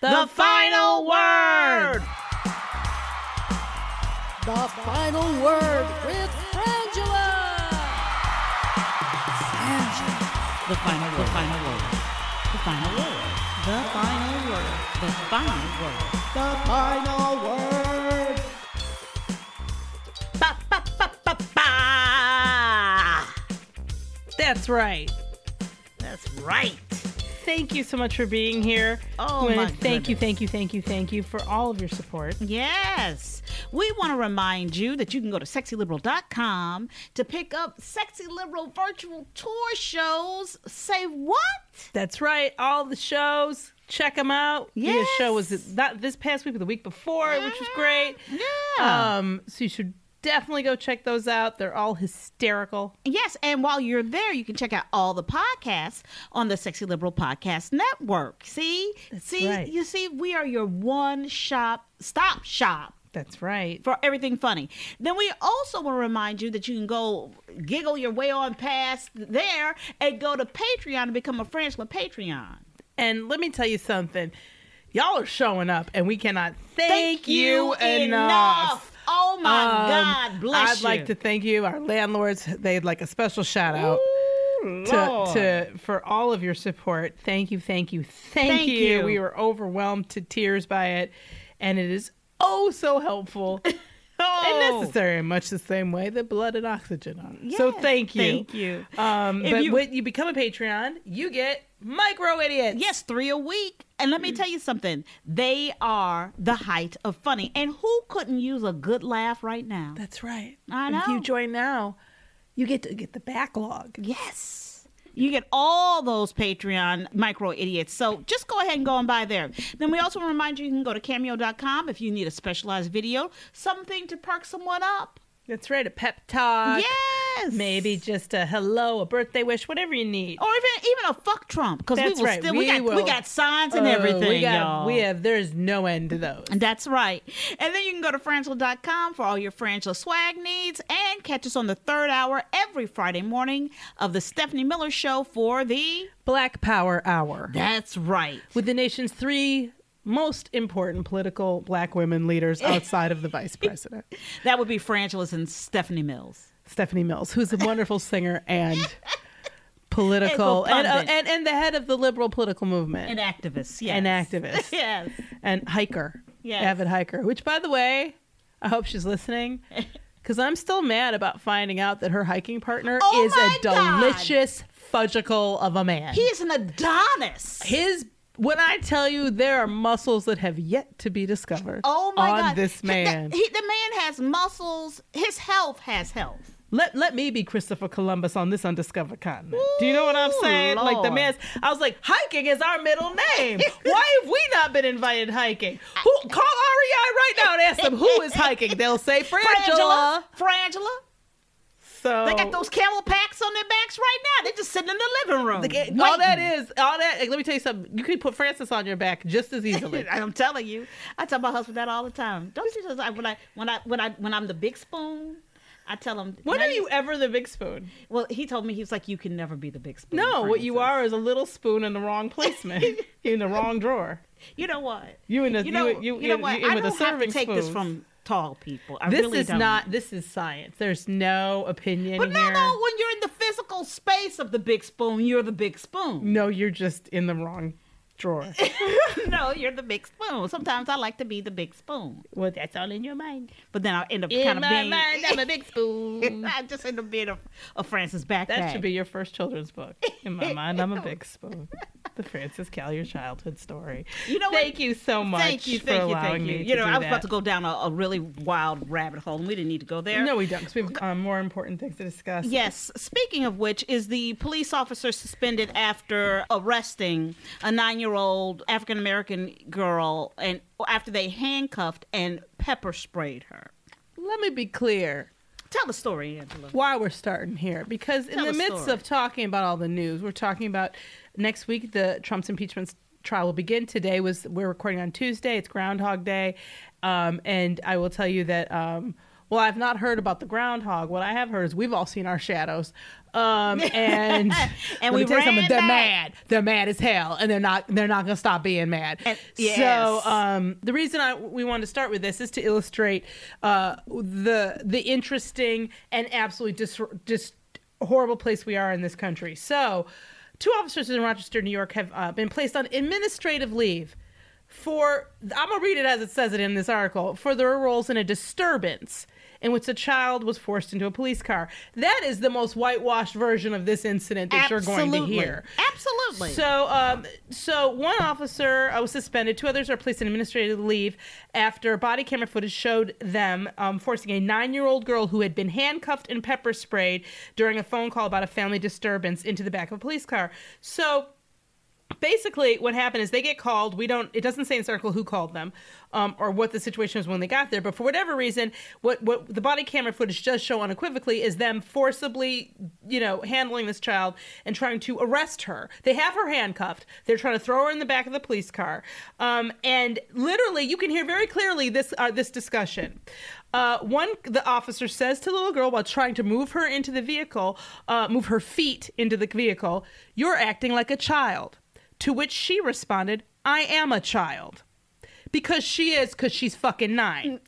The Final Word. The final word with Frangela. the final word. The final word. The final word. The final word. The final word. The final word. Ba, ba, ba, ba, ba. That's right. That's right. Thank you so much for being here. Oh, my Thank you, thank you, thank you, thank you for all of your support. Yes. We want to remind you that you can go to sexyliberal.com to pick up Sexy Liberal virtual tour shows. Say what? That's right. All the shows. Check them out. The show was not this past week, but the week before, which was great. Yeah. Um, so you should definitely go check those out. They're all hysterical. Yes, and while you're there, you can check out all the podcasts on the Sexy Liberal Podcast Network. See, see, right. you see, we are your one shop stop shop That's right. for everything funny. Then we also want to remind you that you can go giggle your way on past there and go to Patreon and become a Frangela Patreon. And let me tell you something. Y'all are showing up, and we cannot thank, you enough. Oh my Um, God, bless you. I'd you. like to thank you, our landlords. They'd like a special shout out Ooh, to, to for all of your support. Thank you, thank you, thank, Thank you. you. We were overwhelmed to tears by it, and it is oh so helpful Oh. and necessary in much the same way that blood and oxygen are. so thank you. thank you. Um, If but you- when you become a Patreon, you get micro idiots. Yes, three a week. And let me tell you something. They are the height of funny. And who couldn't use a good laugh right now? That's right. I And If you join now, you get to get the backlog. Yes. You get all those Patreon micro idiots. So just go ahead and go and buy there. Then we also remind you you can go to cameo.com if you need a specialized video, something to perk someone up. That's right. A pep talk. yes. Maybe just a hello, a birthday wish, whatever you need. Or even even a fuck Trump. Because we That's will right. still we, We got we got signs and Oh, everything. We got. y'all. We have. There's no end to those. That's right. And then you can go to Frangela.com for all your Frangela swag needs and catch us on the third hour every Friday morning of the Stephanie Miller Show for the. Black Power Hour That's right. with the nation's three most important political black women leaders outside of the vice president, That would be Frangela's and Stephanie Mills. Stephanie Mills, who's a wonderful singer and political And and, uh, and and the head of the liberal political movement An activist, yes. An activist. yes. and hiker, Yes. avid hiker. Which, by the way, I hope she's listening because I'm still mad about finding out that her hiking partner Oh is a God. delicious fudgicle of a man. He is an Adonis. His when I tell you there are muscles that have yet to be discovered oh my on God. this He- man. He, the man has muscles. His health has health. let let me be Christopher Columbus on this undiscovered continent. Do you know what I'm Ooh, saying? Like the Lord. man's I was like, hiking is our middle name. Why have we not been invited hiking? Who call REI right now and ask them who is hiking. They'll say Frangela. Frangela. So They got those camel packs on their backs right now. They're just sitting in the living room. all that is, all that. Let me tell you something. You could put Frances on your back just as easily. I'm telling you, I tell my husband that all the time. Don't you just when I when I when I when I'm the big spoon, I tell him. when are you ever the big spoon? Well, he told me he was like, you can never be the big spoon. No, what you are is a little spoon in the wrong placement, in the wrong drawer. You know what? You in the You know, you, you, you know what? you in I don't have to take this spoon. from tall people. I This really is don't. not. This is science. There's no opinion But no, here. no. When you're in the physical space of the big spoon, you're the big spoon. No, you're just in the wrong drawer. no, you're the big spoon. Sometimes I like to be the big spoon, well, that's all in your mind. but then I'll end up In kind of my being. mind, I'm a big spoon. I just end up being a, a Frances backpack. That should be your first children's book. In my mind, I'm a big spoon. The Frances Callier childhood story. You know what? Thank you so much Thank you, for thank you, thank you. You know, I was that. about to go down a, a really wild rabbit hole, and we didn't need to go there. No, we don't, because we have um, more important things to discuss. Yes. Speaking of which, is the police officer suspended after arresting a nine-year-old African American girl, and after they handcuffed and pepper sprayed her? Let me be clear Tell the story, Angela. why we're starting here. Because in Tell the the midst story. of talking about all the news, we're talking about next week the Trump's impeachment trial will begin. Today was we're recording on Tuesday. It's Groundhog Day, um, and I will tell you that. Um, well, I've not heard about the groundhog. What I have heard is we've all seen our shadows, um, and And we tell something. They're mad. They're mad as hell, and they're not. They're not gonna stop being mad. And- So, um, the reason I we wanted to start with this is to illustrate uh, the the interesting and absolutely dis, dis horrible place we are in this country. So, two officers in Rochester, New York, have uh, been placed on administrative leave for I'm gonna read it as it says it in this article for their roles in a disturbance in which a child was forced into a police car. That is the most whitewashed version of this incident that you're going to hear. Absolutely. So, um, so one officer uh, was suspended. Two others are placed on administrative leave after body camera footage showed them um, forcing a nine-year-old girl who had been handcuffed and pepper sprayed during a phone call about a family disturbance into the back of a police car. So basically what happened is they get called. We don't it doesn't say in this article who called them um, or what the situation was when they got there. But for whatever reason what what the body camera footage does show unequivocally is them forcibly you know handling this child and trying to arrest her. They have her handcuffed. They're trying to throw her in the back of the police car. Um, and literally you can hear very clearly this uh, this discussion. Uh, one, the officer says to the little girl while trying to move her into the vehicle, uh, move her feet into the vehicle, You're acting like a child. To which she responded, I am a child. Because she is, because she's fucking nine.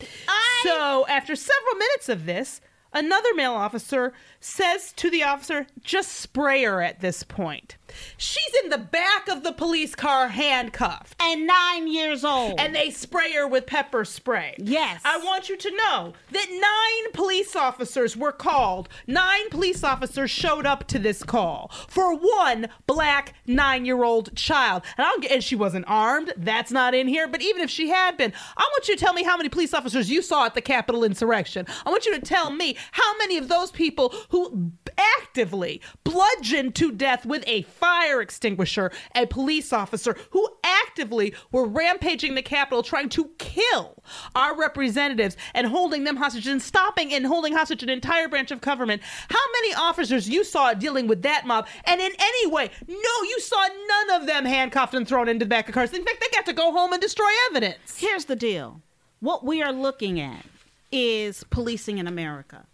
So after several minutes of this, another male officer says to the officer, just spray her at this point. She's in the back of the police car handcuffed and nine years old. and they spray her with pepper spray. Yes. I want you to know that nine police officers were called. Nine police officers showed up to this call for one black nine-year-old child. And I don't get and she wasn't armed. That's not in here. But even if she had been, I want you to tell me how many police officers you saw at the Capitol insurrection. I want you to tell me how many of those people who actively bludgeoned to death with a fire extinguisher a police officer who actively were rampaging the Capitol trying to kill our representatives and holding them hostage and stopping and holding hostage an entire branch of government. How many officers you saw dealing with that mob? And in any way, no, you saw none of them handcuffed and thrown into the back of cars. In fact, they got to go home and destroy evidence. Here's the deal. What we are looking at is policing in America.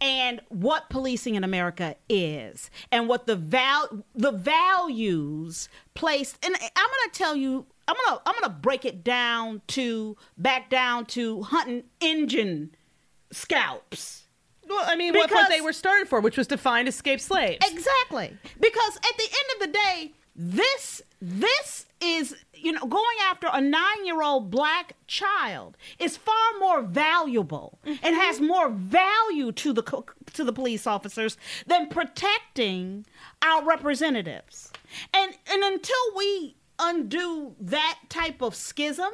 And what policing in America is, and what the val the values placed, and I'm gonna tell you, I'm gonna I'm gonna break it down to back down to hunting engine scalps. Well, I mean, what, what Because- they were started for, which was to find escaped slaves. Exactly. Because at the end of the day, this this is you know going after a nine-year-old black child is far more valuable and mm-hmm. has more value to the to the police officers than protecting our representatives. And and until we undo that type of schism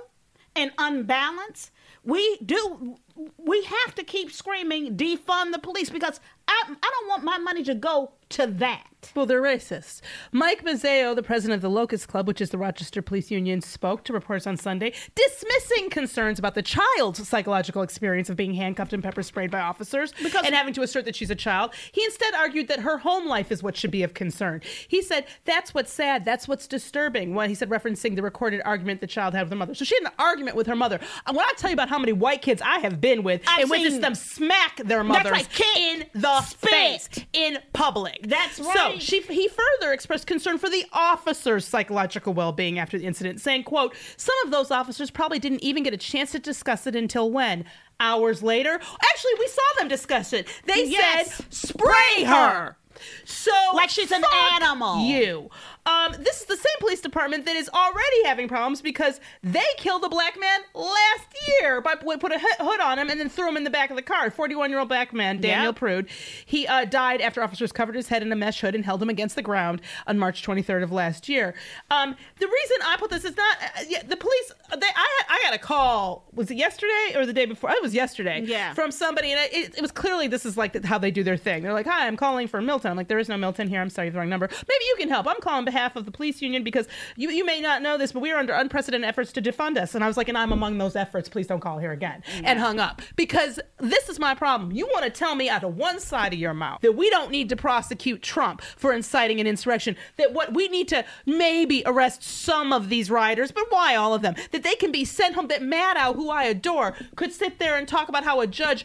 and unbalance, we do we have to keep screaming defund the police because I I don't want my money to go to that. Well, they're racist. Mike Mazzeo, the president of the Locust Club, which is the Rochester Police Union, spoke to reporters on Sunday, dismissing concerns about the child's psychological experience of being handcuffed and pepper sprayed by officers Because- and having to assert that she's a child. He instead argued that her home life is what should be of concern. He said, That's what's sad. That's what's disturbing. When he said, referencing the recorded argument the child had with her mother. So she had an argument with her mother. And When I tell you about how many white kids I have been with I've and witnessed them smack their mothers right, in the face in public. That's right. So she he further expressed concern for the officers' psychological well-being after the incident, saying, "quote Some of those officers probably didn't even get a chance to discuss it until when." Hours later, actually, we saw them discuss it. They Yes. said, "Spray her." So, Like she's an animal. You. Um, this is the same police department that is already having problems because they killed a black man last year by put a hood on him and then threw him in the back of the car. Forty-one-year-old black man, Daniel. Prude. He uh, died after officers covered his head in a mesh hood and held him against the ground on March 23rd of last year. Um, the reason I put this is not uh, yeah, the police. They, I I got a call. Was it yesterday or the day before? It was yesterday. Yeah. From somebody, and it, it was clearly this is like how they do their thing. They're like, "Hi, I'm calling for Milton." I'm like, "There is no Milton here. I'm sorry, the wrong number. Maybe you can help. I'm calling behalf of the police union because you you may not know this, but we are under unprecedented efforts to defund us." And I was like, "And I'm among those efforts. Please don't call here again." And hung up because this is my problem. You want to tell me out of one side of your mouth that we don't need to prosecute Trump for inciting an insurrection. That what we need to maybe arrest some of these rioters, but why all of them? That they can be sent home. That Maddow, who I adore, could sit there and talk about how a judge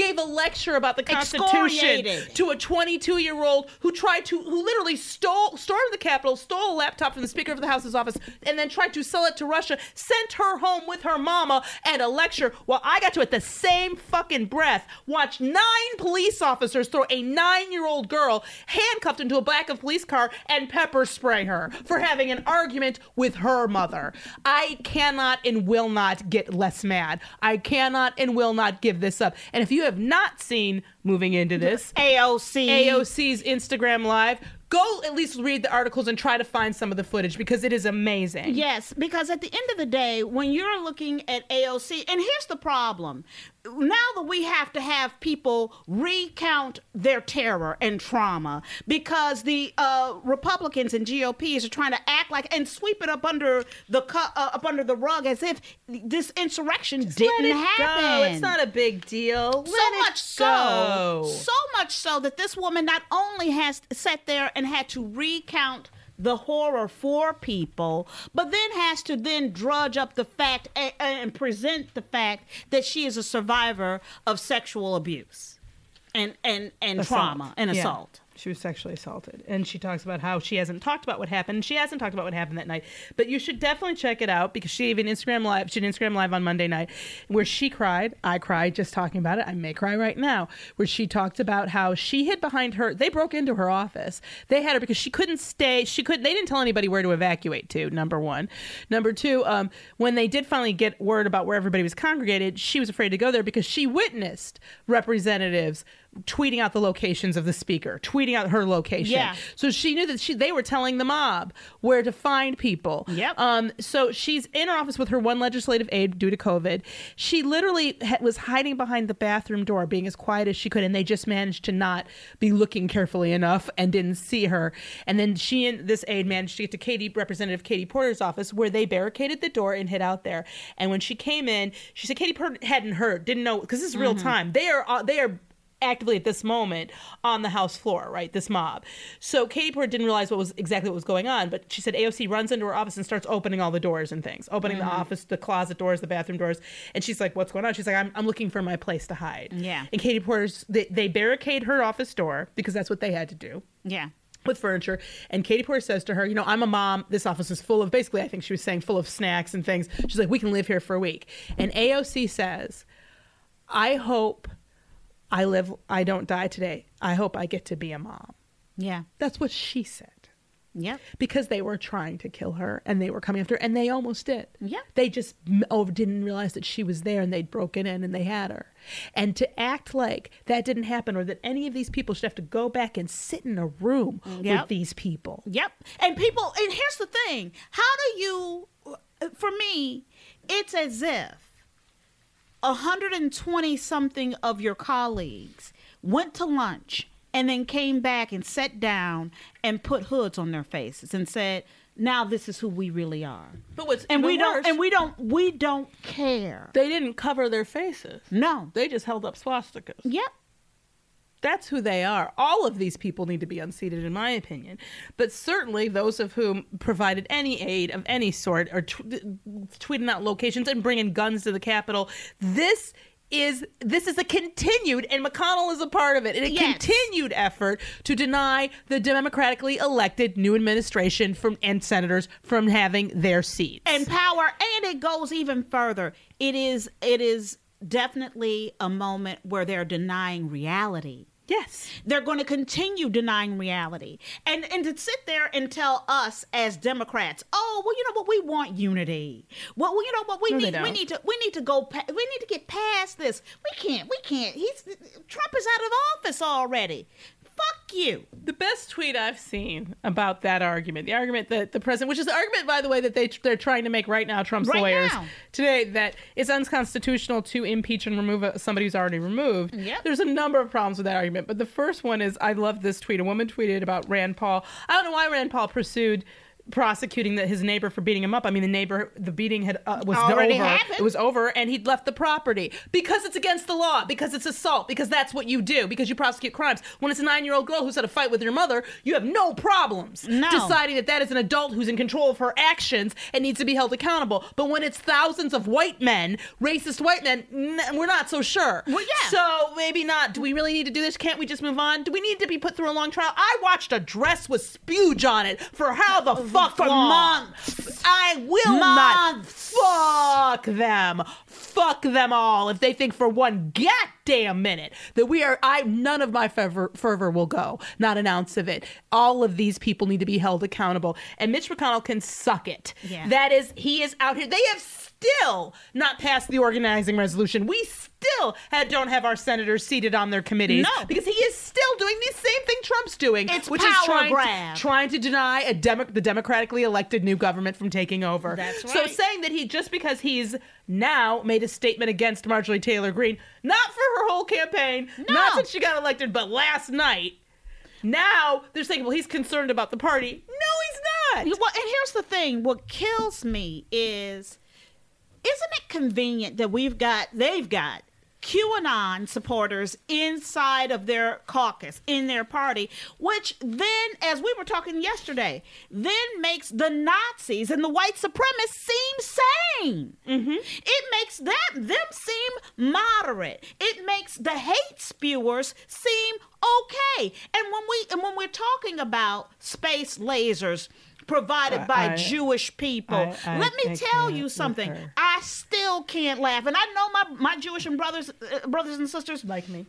gave a lecture about the Constitution to a 22 year old who tried to, who literally stole, stormed the Capitol, stole a laptop from the Speaker of the House's office, and then tried to sell it to Russia, sent her home with her mama and a lecture while I got to, at the same fucking breath, watch nine police officers throw a nine year old girl handcuffed into a back of police car and pepper spray her for having an argument with her mother. I cannot and will not get less mad. I cannot and will not give this up. And if you have not seen moving into this, AOC. AOC's Instagram Live. Go at least read the articles and try to find some of the footage because it is amazing. Yes, because at the end of the day, when you're looking at AOC, and here's the problem now that we have to have people recount their terror and trauma because the uh, Republicans and GOPs are trying to act like and sweep it up under the cu- uh, up under the rug as if this insurrection Let didn't let it happen. go. It's not a big deal. Let so much so, so much so that this woman not only has sat there and had to recount the horror for people, but then has to then drudge up the fact and, and present the fact that she is a survivor of sexual abuse and and and trauma and Yeah. assault. She was sexually assaulted. And she talks about how she hasn't talked about what happened. She hasn't talked about what happened that night. But you should definitely check it out because she even Instagram live she did Instagram live on Monday night where she cried. I cried just talking about it. I may cry right now. Where she talked about how she hid behind her they broke into her office. They had her because she couldn't stay. She could they didn't tell anybody where to evacuate to, number one. Number two, um, when they did finally get word about where everybody was congregated, she was afraid to go there because she witnessed representatives tweeting out the locations of the speaker, tweeting out her location. Yeah. So she knew that she they were telling the mob where to find people. Yep. Um. So she's in her office with her one legislative aide due to COVID. She literally ha- was hiding behind the bathroom door, being as quiet as she could, and they just managed to not be looking carefully enough and didn't see her. And then she and this aide managed to get to Katie, Representative Katie Porter's office, where they barricaded the door and hid out there. And when she came in, she said Katie Porter hadn't heard, didn't know because this is real time. They are uh, they are actively at this moment on the house floor, right? This mob. So Katie Porter didn't realize what was exactly what was going on, but she said AOC runs into her office and starts opening all the doors and things, opening the mm-hmm. office, the closet doors, the bathroom doors, and she's like, "What's going on?" She's like, "I'm, I'm looking for my place to hide." Yeah. And Katie Porter's they, they barricade her office door because that's what they had to do Yeah. with furniture. And Katie Porter says to her, You know, I'm a mom. This office is full of, basically, I think she was saying, full of snacks and things. She's like, We can live here for a week. And AOC says, I hope I live, I don't die today. I hope I get to be a mom. Yeah. That's what she said. Yeah. Because they were trying to kill her and they were coming after her, and they almost did. Yeah. They just oh, didn't realize that she was there and they'd broken in and they had her. And to act like that didn't happen or that any of these people should have to go back and sit in a room Yep. with these people. Yep. And people, and here's the thing how do you, uh, for me, it's as if 120 something of your colleagues went to lunch and then came back and sat down and put hoods on their faces and said, "Now this is who we really are." But what's And we don't worse, and we don't we don't care. they didn't cover their faces. No. They just held up swastikas. Yep. That's who they are. All of these people need to be unseated, in my opinion. But certainly those of whom provided any aid of any sort or tw- tweeting out locations and bringing guns to the Capitol. This is this is a continued, and McConnell is a part of it, and a Yes. continued effort to deny the democratically elected new administration from and senators from having their seats. and power and it goes even further it is it is definitely a moment where they're denying reality yes, they're going to continue denying reality. And and to sit there and tell us as democrats oh well you know what? We want unity. Well, well you know what? We No, need we need to we need to go pa- we need to get past this. We can't we can't. He's trump is out of office already fuck you The best tweet I've seen about that argument, the argument that the president, which is the argument, by the way, that they they're trying to make right now, Trump's Right lawyers now. today, that it's unconstitutional to impeach and remove a, somebody who's already removed. Yep. There's a number of problems with that argument, but the first one is I love this tweet. A woman tweeted about Rand Paul. I don't know why Rand Paul pursued prosecuting the, his neighbor for beating him up. I mean, the neighbor, the beating had uh, was Already over. happened. It was over, and he'd left the property because it's against the law, because it's assault, because that's what you do, because you prosecute crimes. When it's a nine-year-old girl who's had a fight with your mother, you have no problems No. deciding that that is an adult who's in control of her actions and needs to be held accountable. But when it's thousands of white men, racist white men, n- we're not so sure. Well, yeah. So maybe not. Do we really need to do this? Can't we just move on? Do we need to be put through a long trial? I watched a dress with spuge on it for how the fuck For long? months. I will Months. not. Fuck them. Fuck them all. If they think for one goddamn minute that we are, I none of my fervor, fervor will go. Not an ounce of it. All of these people need to be held accountable, and Mitch McConnell can suck it. Yeah. That is, he is out here. They have still not passed the organizing resolution. We still had, don't have our senators seated on their committees No. because he is still doing the same thing Trump's doing, It's which is trying grab. to, trying to deny a demo- the democratically elected new government from taking over. That's right. So saying that he just because he's now made a statement against Marjorie Taylor Greene, not for her whole campaign, not since she got elected, but last night. Now they're saying, well, he's concerned about the party. No, he's not. Well, and here's the thing: what kills me is, isn't it convenient that we've got, they've got QAnon supporters inside of their caucus, in their party, which then, as we were talking yesterday, then makes the Nazis and the white supremacists seem sane. Mm-hmm. It makes them them seem moderate. It makes the hate spewers seem okay. And when we and when we're talking about space lasers provided by I- Jewish people, I- I- let me tell you something. I still can't laugh, and I know my my Jewish and brothers uh, brothers and sisters Like me.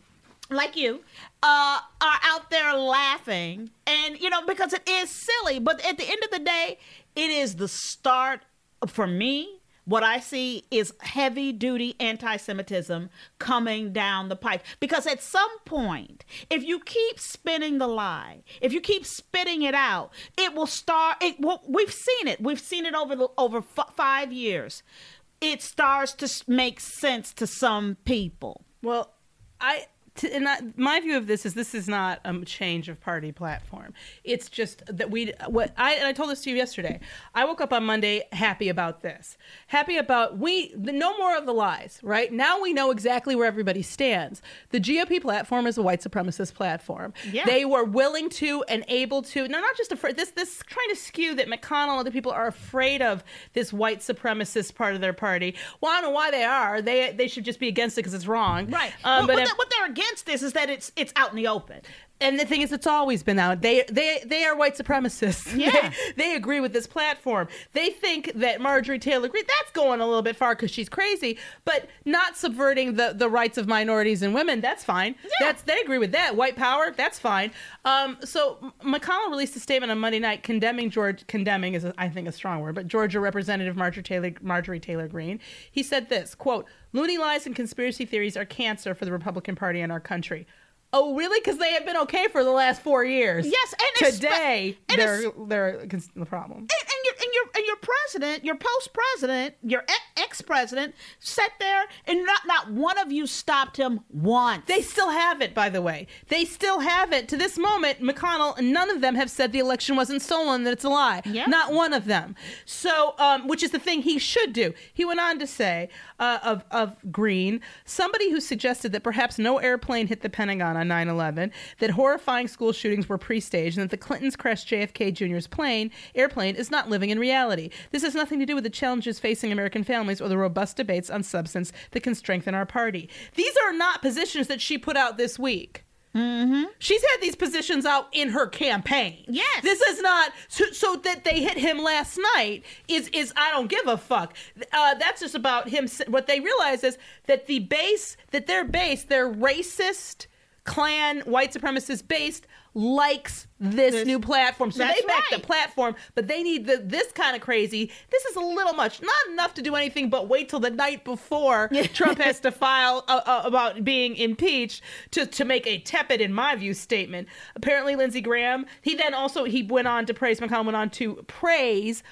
like you uh, are out there laughing and you know because it is silly but at the end of the day it is the start for me what I see is heavy duty anti Semitism coming down the pike. Because at some point, if you keep spinning the lie, if you keep spitting it out, it will start. It will, we've seen it. We've seen it over the, over f- five years. It starts to make sense to some people. Well, I. To, and I, my view of this is this is not a change of party platform. It's just that we what I and I told this to you yesterday. I woke up on Monday happy about this, happy about we the, no more of the lies. Right now we know exactly where everybody stands. The GOP platform is a white supremacist platform. Yeah. They were willing to and able to. No, not just afraid. This this trying to skew that McConnell and other people are afraid of this white supremacist part of their party. Well, I don't know why they are. They they should just be against it because it's wrong. Right. Um, Well, but what, if- they- what they're against this is that it's it's out in the open. And the thing is, it's always been out. They they they are white supremacists. Yeah. They, they agree with this platform. They think that Marjorie Taylor Greene that's going a little bit far because she's crazy, but not subverting the the rights of minorities and women. That's fine. Yeah. That's they agree with that. White power. That's fine. Um, so McConnell released a statement on Monday night condemning George. Condemning is I think a strong word, but Georgia Representative Marjorie Taylor Marjorie Taylor Greene. He said this quote: "Loony lies and conspiracy theories are cancer for the Republican Party and our country." Oh, really? Because they have been okay for the last four years. Yes, and today and they're it's- they're the problem. And, and you're and your and your president, your post president, your ex president sat there and not not one of you stopped him once. They still have it, by the way. They still have it. To this moment, McConnell and none of them have said the election wasn't stolen, that it's a lie. Yeah. Not one of them. So, um, which is the thing he should do. He went on to say uh, of, of Greene, somebody who suggested that perhaps no airplane hit the Pentagon on 9 11, that horrifying school shootings were pre staged, and that the Clintons crashed JFK Jr.'s plane, airplane, is not living in reality. This has nothing to do with the challenges facing American families or the robust debates on substance that can strengthen our party. These are not positions that she put out this week. Mm-hmm. She's had these positions out in her campaign. Yes. This is not so, so that they hit him last night is is I don't give a fuck. Uh, that's just about him. What they realize is that the base that their base, their racist Klan white supremacist based likes this, This- new platform. So they back right. the platform, but they need the, this kind of crazy. This is a little much. Not enough to do anything but wait till the night before Trump has to file uh, uh, about being impeached to, to make a tepid, in my view, statement. Apparently, Lindsey Graham, he then also, he went on to praise, McConnell went on to praise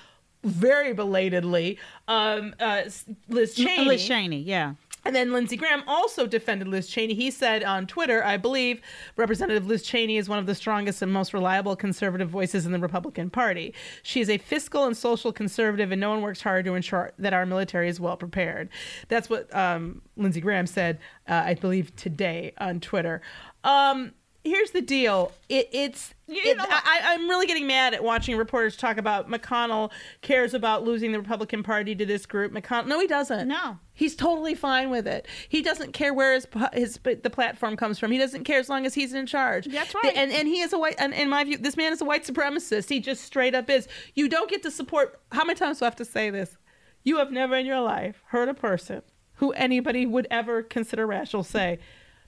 very belatedly um, uh, Liz Cheney. Liz Cheney, yeah. And then Lindsey Graham also defended Liz Cheney. He said on Twitter, I believe Representative Liz Cheney is one of the strongest and most reliable conservative voices in the Republican Party. She is a fiscal and social conservative, and no one works hard to ensure that our military is well prepared. That's what um, Lindsey Graham said, uh, I believe, today on Twitter. Um, here's the deal it, it's it? I, I'm really getting mad at watching reporters talk about McConnell cares about losing the Republican Party to this group. McConnell, no, he doesn't. No. He's totally fine with it. He doesn't care where his his the platform comes from. He doesn't care as long as he's in charge. That's right. and and he is a white. And in my view, this man is a white supremacist. He just straight up is. You don't get to support. How many times do I have to say this? You have never in your life heard a person who anybody would ever consider rational say,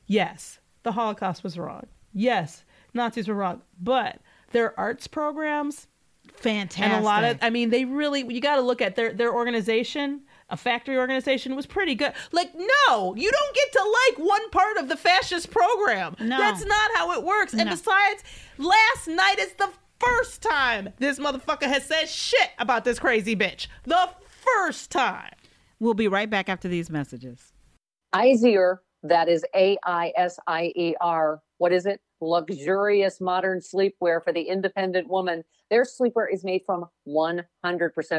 "Yes, the Holocaust was wrong. Yes, Nazis were wrong." But their arts programs Fantastic. and a lot of i mean they really you got to look at their their organization a factory organization was pretty good like no you don't get to like one part of the fascist program No. that's not how it works and No. besides last night is the first time this motherfucker has said shit about this crazy bitch the first time We'll be right back after these messages. Aisier, that is A I S I E R. What is it? Luxurious modern sleepwear for the independent woman. Their sleepwear is made from 100%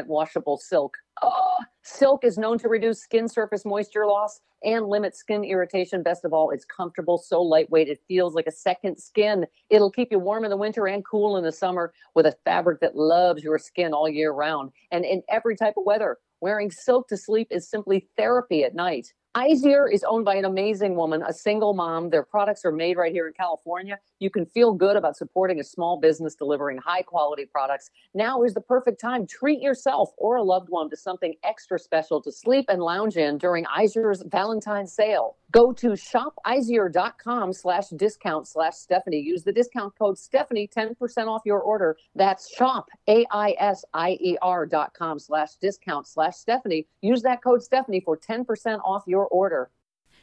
washable silk. Oh, silk is known to reduce skin surface moisture loss and limit skin irritation. Best of all, it's comfortable, so lightweight, it feels like a second skin. It'll keep you warm in the winter and cool in the summer with a fabric that loves your skin all year round and in every type of weather. Wearing silk to sleep is simply therapy at night. Aisier is owned by an amazing woman, a single mom. Their products are made right here in California. You can feel good about supporting a small business delivering high quality products. Now is the perfect time. Treat yourself or a loved one to something extra special to sleep and lounge in during Aisier's Valentine's sale. Go to shopaisier.com slash discount slash Stephanie. Use the discount code Stephanie, 10% off your order. That's shop, A-I-S-I-E-R dot com slash discount slash Stephanie. Use that code Stephanie for 10% off your order.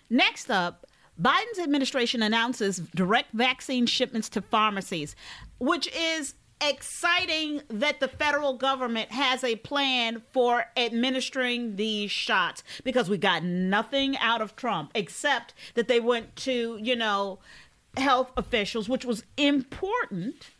Next up, Biden's administration announces direct vaccine shipments to pharmacies, which is exciting that the federal government has a plan for administering these shots because we got nothing out of Trump except that they went to, you know, health officials, which was important.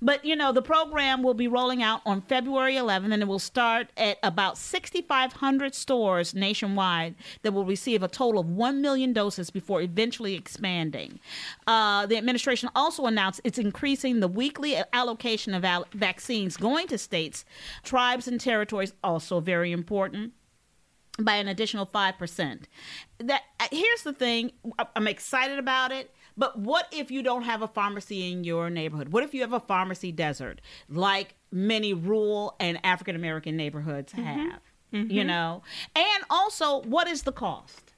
But you know, the program will be rolling out on February 11th, and it will start at about 6,500 stores nationwide that will receive a total of 1 million doses before eventually expanding. Uh, the administration also announced it's increasing the weekly allocation of al- vaccines going to states, tribes, and territories, also very important by an additional 5%. That uh, here's the thing, I'm excited about it, but what if you don't have a pharmacy in your neighborhood? What if you have a pharmacy desert like many rural and African American neighborhoods mm-hmm. have? Mm-hmm. You know? And also, what is the cost?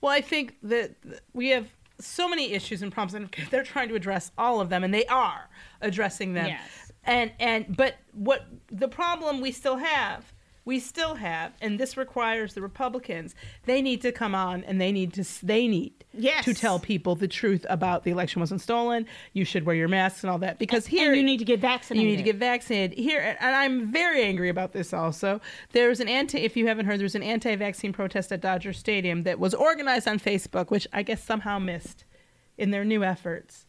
Well, I think that we have so many issues and problems, and they're trying to address all of them, and they are addressing them. Yes. And and but what the problem we still have we still have, and this requires the Republicans. They need to come on and they need to they need Yes. to tell people the truth about the election wasn't stolen. You should wear your masks and all that because here and you need to get vaccinated. you need to get vaccinated here, and I'm very angry about this. Also, there's an anti. If you haven't heard, there's an anti-vaccine protest at Dodger Stadium that was organized on Facebook, which I guess somehow missed in their new efforts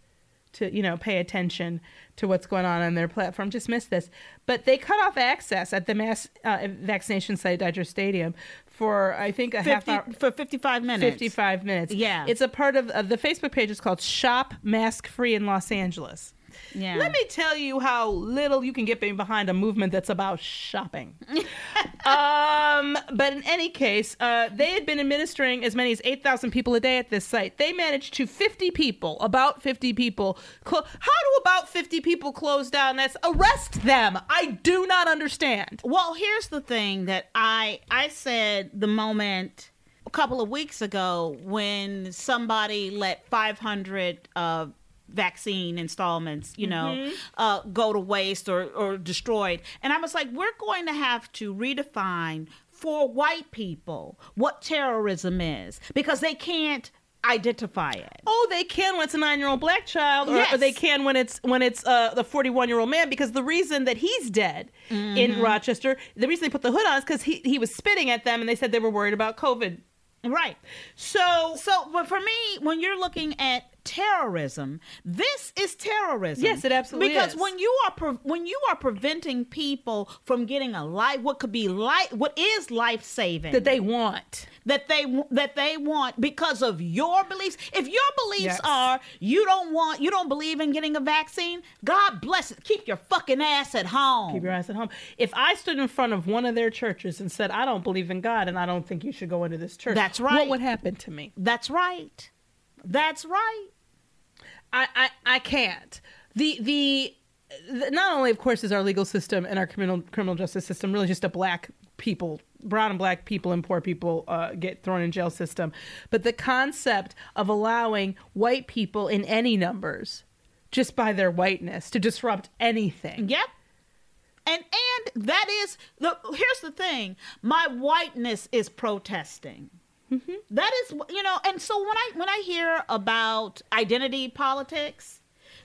to you know pay attention to what's going on on their platform. Just missed this, but they cut off access at the mass uh, vaccination site at Dodger Stadium for I think a half hour. for 55 minutes. 55 minutes. Yeah. It's a part of uh, the Facebook page is called Shop Mask Free in Los Angeles. Yeah. Let me tell you how little you can get behind a movement that's about shopping. um, but in any case, uh, they had been administering as many as 8,000 people a day at this site. They managed to 50 people, about 50 people. Clo- how do about 50 people close down? That's arrest them. I do not understand. Well, here's the thing that I I said the moment a couple of weeks ago when somebody let 500 uh, vaccine installments, you know, uh, go to waste or, or destroyed. And I was like, we're going to have to redefine for white people what terrorism is because they can't identify it. Oh, they can when it's a nine-year-old black child, or, Yes. or they can when it's when it's uh, the forty-one-year-old man. Because the reason that he's dead in Rochester, the reason they put the hood on is because he he was spitting at them, and they said they were worried about COVID. Right. So, So, but for me, when you're looking at terrorism, this is terrorism. Yes, it absolutely because is. when you are pre- when you are preventing people from getting a life, what could be life, what is life saving that they want. that they that they want because of your beliefs. If your beliefs Yes. are you don't want you don't believe in getting a vaccine, God bless it. Keep your fucking ass at home. Keep your ass at home. If I stood in front of one of their churches and said, "I don't believe in God, and I don't think you should go into this church," That's right. What would happen to me? That's right. That's right. I, I, I can't. The, the not only, of course, is our legal system and our criminal criminal justice system really just a black people, brown and black people and poor people uh, get thrown in jail system, but the concept of allowing white people in any numbers, just by their whiteness, to disrupt anything. Yep. And and that is the here's the thing. My whiteness is protesting. Mm-hmm. That is you know, and so when I when I hear about identity politics,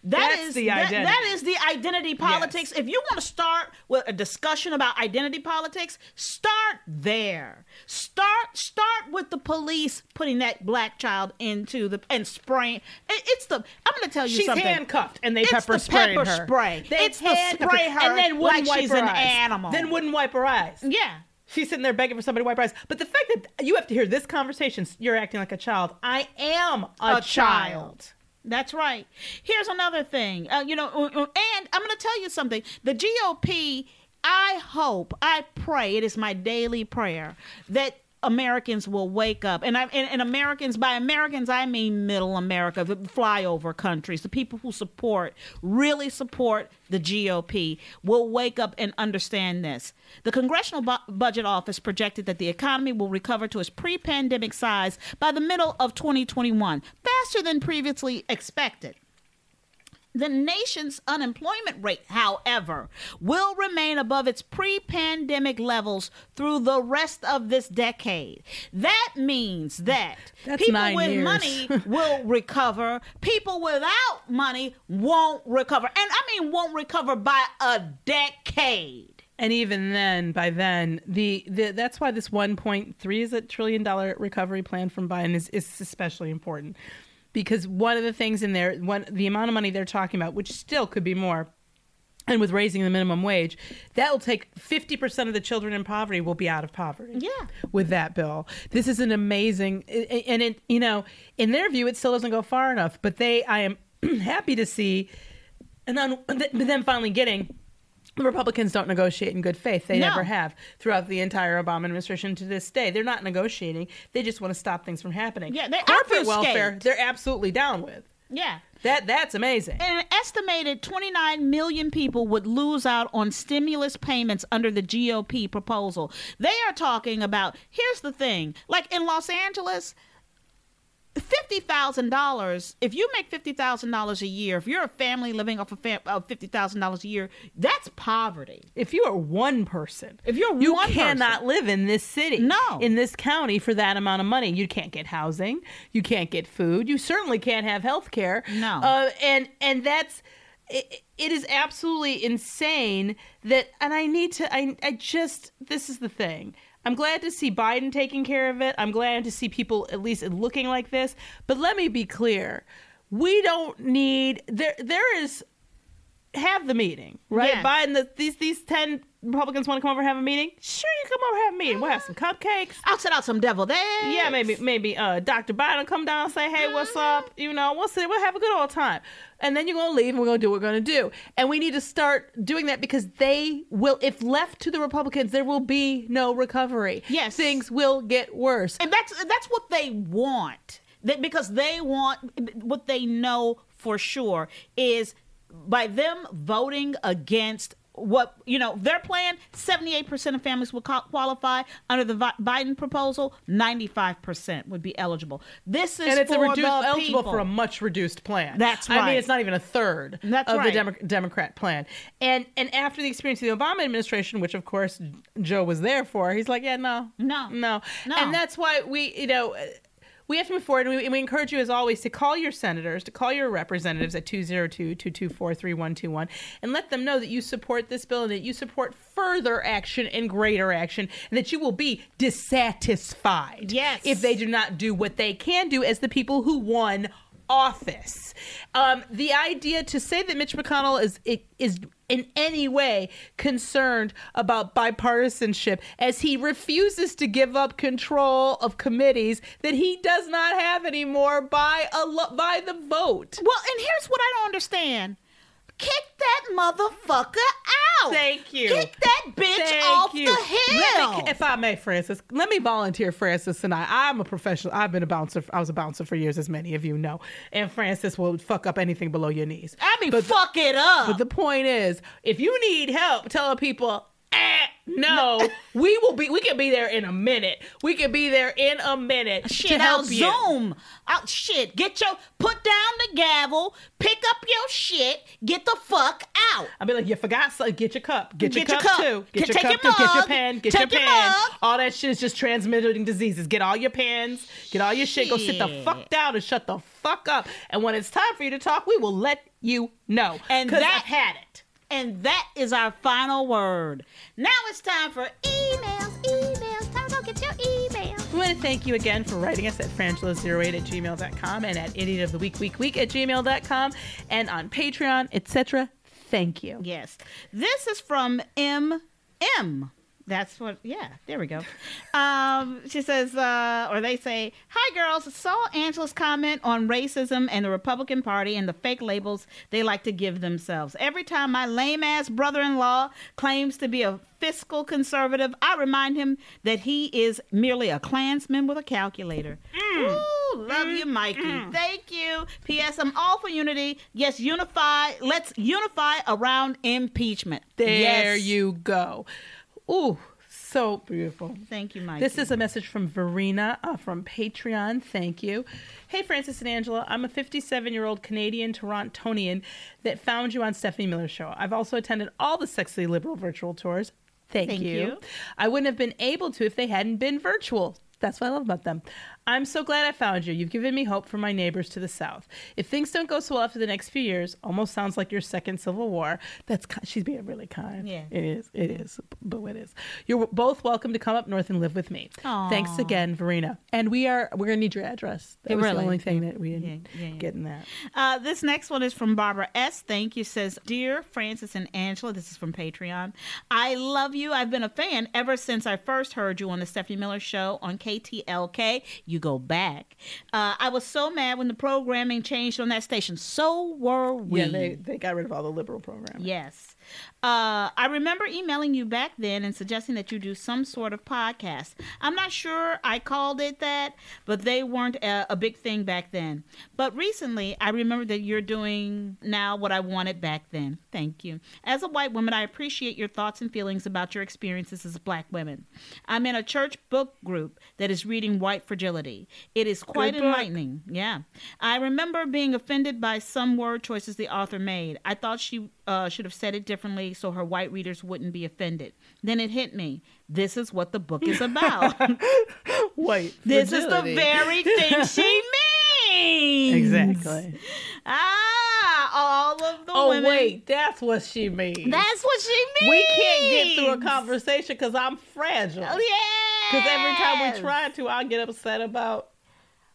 that That's is the that- identity. that is the identity politics. If you want to start with a discussion about identity politics, start there. Start start with the police putting that black child into the and spraying. It, it's the I'm going to tell you She's something. handcuffed, and they It's pepper the sprayed pepper her. spray. They It's the spray her and then wouldn't like wipe she's her an eyes. animal. Then wouldn't wipe her eyes. Yeah. She's sitting there begging for somebody to wipe her eyes. But the fact that you have to hear this conversation, you're acting like a child. I am a, A child. child. That's right. Here's another thing. Uh, you know, uh, uh, and I'm going to tell you something. The GOP, I hope, I pray, it is my daily prayer that Americans will wake up. And I and, and Americans by Americans I mean middle America, the flyover countries, the people who support, really support the GOP will wake up and understand this. The Congressional Bu- Budget Office projected that the economy will recover to its pre-pandemic size by the middle of 2021, faster than previously expected. The nation's unemployment rate, however, will remain above its pre pandemic levels through the rest of this decade. That means that That's people with years. money will recover, people without money won't recover. And I mean, won't recover by a decade. And even then, by then, the, the that's why this 1.3 is a trillion dollar recovery plan from Biden is, is especially important. Because one of the things in there, one the amount of money they're talking about, which still could be more, and with raising the minimum wage, that will take 50% of the children in poverty will be out of poverty. Yeah. With that bill. This is an amazing, and it, you know, in their view, it still doesn't go far enough, but they, I am happy to see, and then, then finally getting, the Republicans don't negotiate in good faith. They No. never have throughout the entire Obama administration to this day. They're not negotiating. They just want to stop things from happening. Yeah, they corporate obfuscate. welfare. They're absolutely down with Yeah. that. That's amazing. And an estimated 29 million people would lose out on stimulus payments under the GOP proposal. They are talking about, here's the thing like in Los Angeles, fifty thousand dollars. If you make fifty thousand dollars a year, if you're a family living off of fam- of fifty thousand dollars a year, that's poverty. If you are one person, If you're one you one cannot person. live in this city, No. in this county for that amount of money. You can't get housing, you can't get food, you certainly can't have health care. No. uh, and and that's it, it is absolutely insane that. And I need to. I I just this is the thing. I'm glad to see Biden taking care of it. I'm glad to see people at least looking like this. But let me be clear. We don't need there there is have the meeting, right? Yes. Biden, the, these these ten Republicans want to come over and have a meeting. Sure, you come over and have a meeting. We'll have some cupcakes. I'll set out some deviled eggs. Yeah, maybe maybe uh, Dr. Biden will come down and say, "Hey, what's up?" You know, we'll sit, we'll have a good old time, and then you're gonna leave, and we're gonna do what we're gonna do, and we need to start doing that because they will, if left to the Republicans, there will be no recovery. Yes. things will get worse. and that's that's what they want That- because they want what they know for sure is by them voting against what you know their plan 78% of families will qualify under the biden proposal 95% would be eligible this is and it's a reduced eligible people. for a much reduced plan. That's right I mean, it's not even a third That's of the. Demo- Democrat plan. And and after the experience of the Obama administration, which of course Joe was there for, he's like, yeah, no, No. no, No. And that's why we, you know. We have to move forward, and we, and we encourage you, as always, to call your senators, to call your representatives at 202 224 3121, and let them know that you support this bill and that you support further action and greater action, and that you will be dissatisfied Yes. if they do not do what they can do as the people who won office. Um, the idea to say that Mitch McConnell is is in any way concerned about bipartisanship as he refuses to give up control of committees that he does not have anymore by a by the vote. well and here's what i don't understand kick that motherfucker out Thank you. kick that bitch Thank off you. the hill me, if I may, Frances, let me volunteer, Frances, tonight. I. I'm a professional. I've been a bouncer. I was a bouncer for years, as many of you know. And Frances will fuck up anything below your knees. I mean, But the- fuck it up. But the point is, if you need help telling people, eh, no, we will be. We can be there in a minute. We can be there in a minute shit, to help I'll you. zoom. I'll, shit, get your put down the gavel, pick up your shit, get the fuck out. I'll be like, you forgot something. Get your cup. Get your Get your cup, cup. too. Get Get- your cup your too. Get your pen. Get Take your your pen. mug. All that shit is just transmitting diseases. Get all your pens. Get all your shit. Go sit the fuck down and shut the fuck up. And when it's time for you to talk, we will let you know. And that- I've had it. And that is our final word. Now it's time for emails, emails. Time to go get your emails. We want to thank you again for writing us at frangela08 at gmail.com and at idiot of the week, week, week at gmail.com and on Patreon, etc. Thank you. Yes. This is from M. M. That's what, yeah, there we go. Um, she says, uh, or they say, Hi, girls. Saw Angela's comment on racism and the Republican Party and the fake labels they like to give themselves. Every time my lame ass brother in law claims to be a fiscal conservative, I remind him that he is merely a Klansman with a calculator. Ooh, love you, Mikey. Thank you. P.S. I'm all for unity. Yes, unify. Let's unify around impeachment. There yes. you go. Ooh, so beautiful. Thank you, Mike. This is a message from Verena uh, from Patreon. Thank you. Hey, Frances and Angela. I'm a 57 year old Canadian Torontonian that found you on Stephanie Miller's show. I've also attended all the Sexy Liberal virtual tours. Thank, Thank you. you. I wouldn't have been able to if they hadn't been virtual. That's what I love about them. I'm so glad I found you. You've given me hope for my neighbors to the south. If things don't go so well after the next few years, almost sounds like your second civil war. That's she's being really kind. Yeah. it is. It is. But it is. You're both welcome to come up north and live with me. Aw. Thanks again, Verena. And we are we're gonna need your address. That Yeah, was really. the only thing that we didn't Yeah, yeah, yeah. get in that. Uh, this next one is from Barbara S. Thank you. Says, Dear Frances and Angela, this is from Patreon. I love you. I've been a fan ever since I first heard you on the Stephanie Miller Show on KTLK. You go back. Uh, I was so mad when the programming changed on that station. So were we. Yeah, they they got rid of all the liberal programs. Yes. Uh, I remember emailing you back then and suggesting that you do some sort of podcast. I'm not sure I called it that, but they weren't a, a big thing back then. But recently, I remember that you're doing now what I wanted back then. Thank you. As a white woman, I appreciate your thoughts and feelings about your experiences as black women. I'm in a church book group that is reading White Fragility. It is quite Good book. enlightening. Yeah. I remember being offended by some word choices the author made. I thought she uh, should have said it differently so her white readers wouldn't be offended. Then it hit me. This is what the book is about. Wait, this is the very thing she means. Exactly. Ah, all of the Oh women. wait, that's what she means. That's what she means. we can't get through a conversation because I'm fragile. Oh, yeah. Because every time we try to, I get upset about.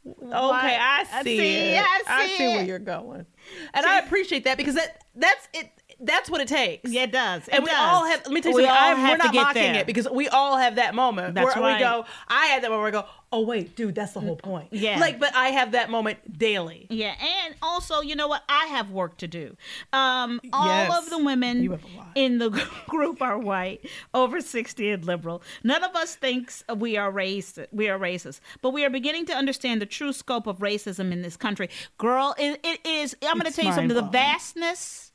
Okay, I I see, see, it. I see where it. you're going, and I appreciate that because that that's it. That's what it takes. Yeah, it does. It and we does. all have. Let me tell you We something. have we're not mocking it because we all have that moment That's where right. we go. I had that moment where I go, oh wait, dude, that's the whole point. Yeah. Like, but I have that moment daily. Yeah, and also, you know what? I have work to do. Um, all Yes. of the women You have a lot. in the group are white, over sixty and liberal. None of us thinks we are race. We are racist, but we are beginning to understand the true scope of racism in this country. Girl, it, it is. I'm going to tell you something. The vastness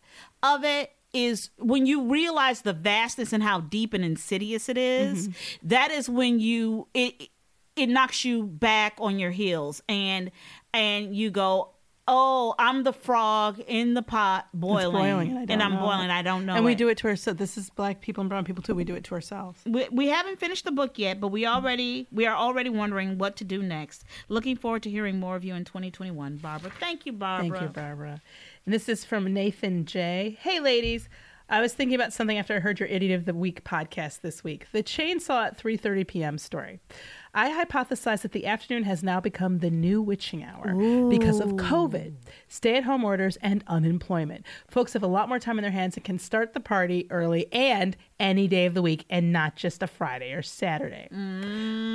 of it is when you realize the vastness and how deep and insidious it is, Mm-hmm. that is when you it it knocks you back on your heels and and you go oh i'm the frog in the pot boiling, boiling, and and, i'm know boiling i don't know and we it. do it to ourselves. This is black people and brown people too. We do it to ourselves. we, we haven't finished the book yet but we already we are already wondering what to do next looking forward to hearing more of you in 2021 barbara thank you barbara Thank you, Barbara. And this is from Nathan J. Hey, ladies. I was thinking about something after I heard your Idiot of the Week podcast this week. The chainsaw at 3:30 p.m. story. I hypothesize that the afternoon has now become the new witching hour because of COVID, stay-at-home orders, and unemployment. Folks have a lot more time in their hands and can start the party early and any day of the week, and not just a Friday or Saturday.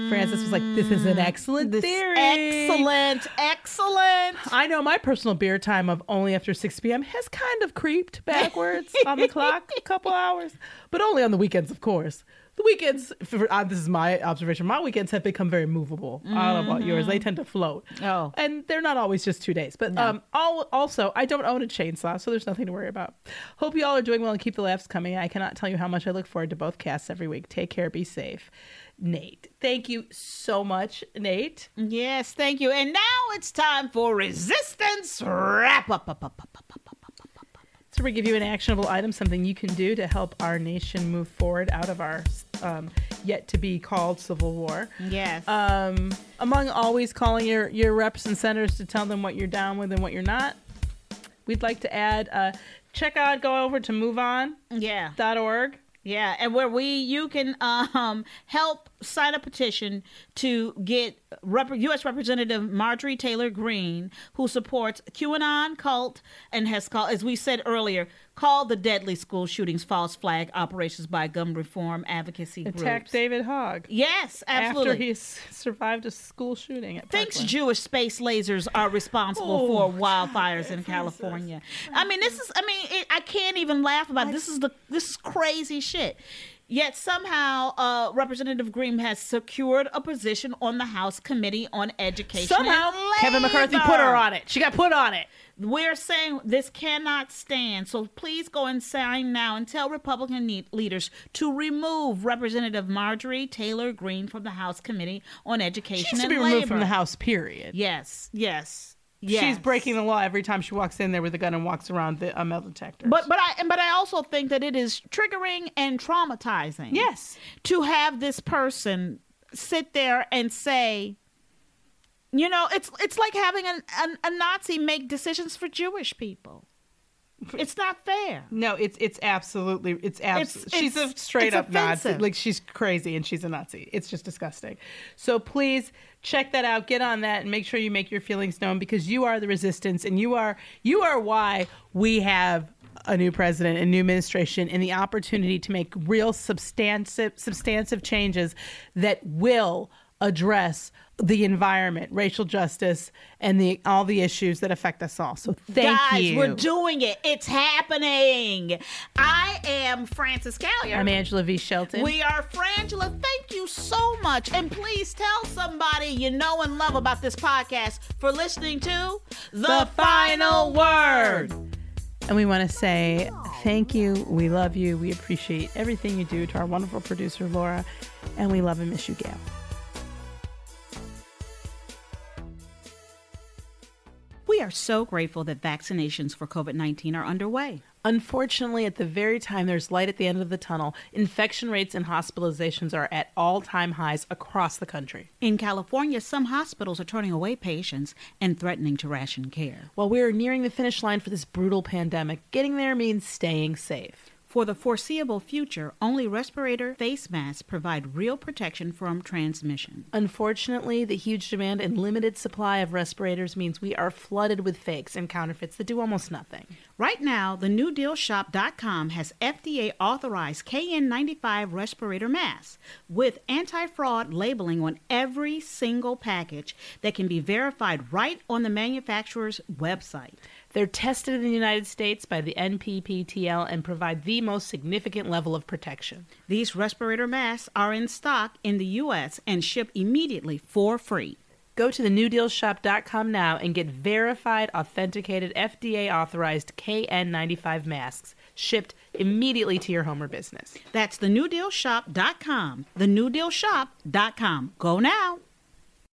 Frances was like, "This is an mm. excellent This- theory. excellent excellent I know my personal beer time of only after 6 p.m. has kind of creeped backwards on the clock a couple hours, but only on the weekends, of course the weekends, for, uh, this is my observation, my weekends have become very movable. Mm-hmm. I don't know about yours. They tend to float. Oh. And they're not always just two days. But no. um, all, also, I don't own a chainsaw, so there's nothing to worry about. Hope you all are doing well and keep the laughs coming. I cannot tell you how much I look forward to both casts every week. Take care. Be safe. Nate. Thank you so much, Nate. Yes, thank you. And now it's time for resistance wrap up. up, up, up so we give you an actionable item, something you can do to help our nation move forward out of our um, yet to be called civil war. yes Um, among always calling your your reps and senators to tell them what you're down with and what you're not, we'd like to add. Uh, check out, go over to MoveOn.org. yeah dot .org. Yeah, and where we you can um help sign a petition to get Rep- U.S. Representative Marjorie Taylor Greene, who supports QAnon cult and has called, as we said earlier, called the deadly school shootings false flag operations by gun reform advocacy Attack groups. David Hogg Yes, absolutely. after he survived a school shooting at thinks Parkland. Jewish space lasers are responsible Oh, for wildfires in California. I mean, this is. I mean, it, I can't even laugh about it. This is the. This is crazy shit. Yet somehow, uh, Representative Greene has secured a position on the House Committee on Education. Somehow, Kevin McCarthy put her on it. She got put on it. We're saying this cannot stand. So please go and sign now and tell Republican ne- leaders to remove Representative Marjorie Taylor Greene from the House Committee on Education She should and be Labor. removed from the House. Period. Yes, yes, yes. She's breaking the law every time she walks in there with a gun and walks around the uh, metal detector. But but I but I also think that it is triggering and traumatizing. Yes. To have this person sit there and say, you know, it's it's like having an, an, a Nazi make decisions for Jewish people. It's not fair. No, it's it's absolutely it's abs- It's- she's a straight up Nazi. Like she's crazy and she's a Nazi. It's just disgusting. So please check that out. Get on that and make sure you make your feelings known because you are the resistance and you are you are why we have a new president and new administration and the opportunity to make real substantive substantive changes that will address the environment, racial justice, and the all the issues that affect us all. So thank you. Guys, you. we're doing it. It's happening. I am Frances Callier. I'm Angela V. Shelton. We are Frangela. Thank you so much. And please tell somebody you know and love about this podcast for listening to the final word. And we want to say thank you. We love you. We appreciate everything you do to our wonderful producer, Laura. And we love and miss you, Gail. We are so grateful that vaccinations for COVID 19 are underway. Unfortunately, at the very time there's light at the end of the tunnel, infection rates and hospitalizations are at all time highs across the country. In California, some hospitals are turning away patients and threatening to ration care. While we are nearing the finish line for this brutal pandemic, getting there means staying safe. For the foreseeable future, only respirator face masks provide real protection from transmission. Unfortunately, the huge demand and limited supply of respirators means we are flooded with fakes and counterfeits that do almost nothing. Right now, the NewDealShop.com has FDA authorized KN95 respirator masks with anti fraud labeling on every single package that can be verified right on the manufacturer's website. They're tested in the United States by the NPPTL and provide the most significant level of protection. These respirator masks are in stock in the U.S. and ship immediately for free. Go to thenewdealshop.com now and get verified, authenticated, FDA authorized KN95 masks shipped immediately to your home or business. That's thenewdealshop.com. Thenewdealshop.com. Go now.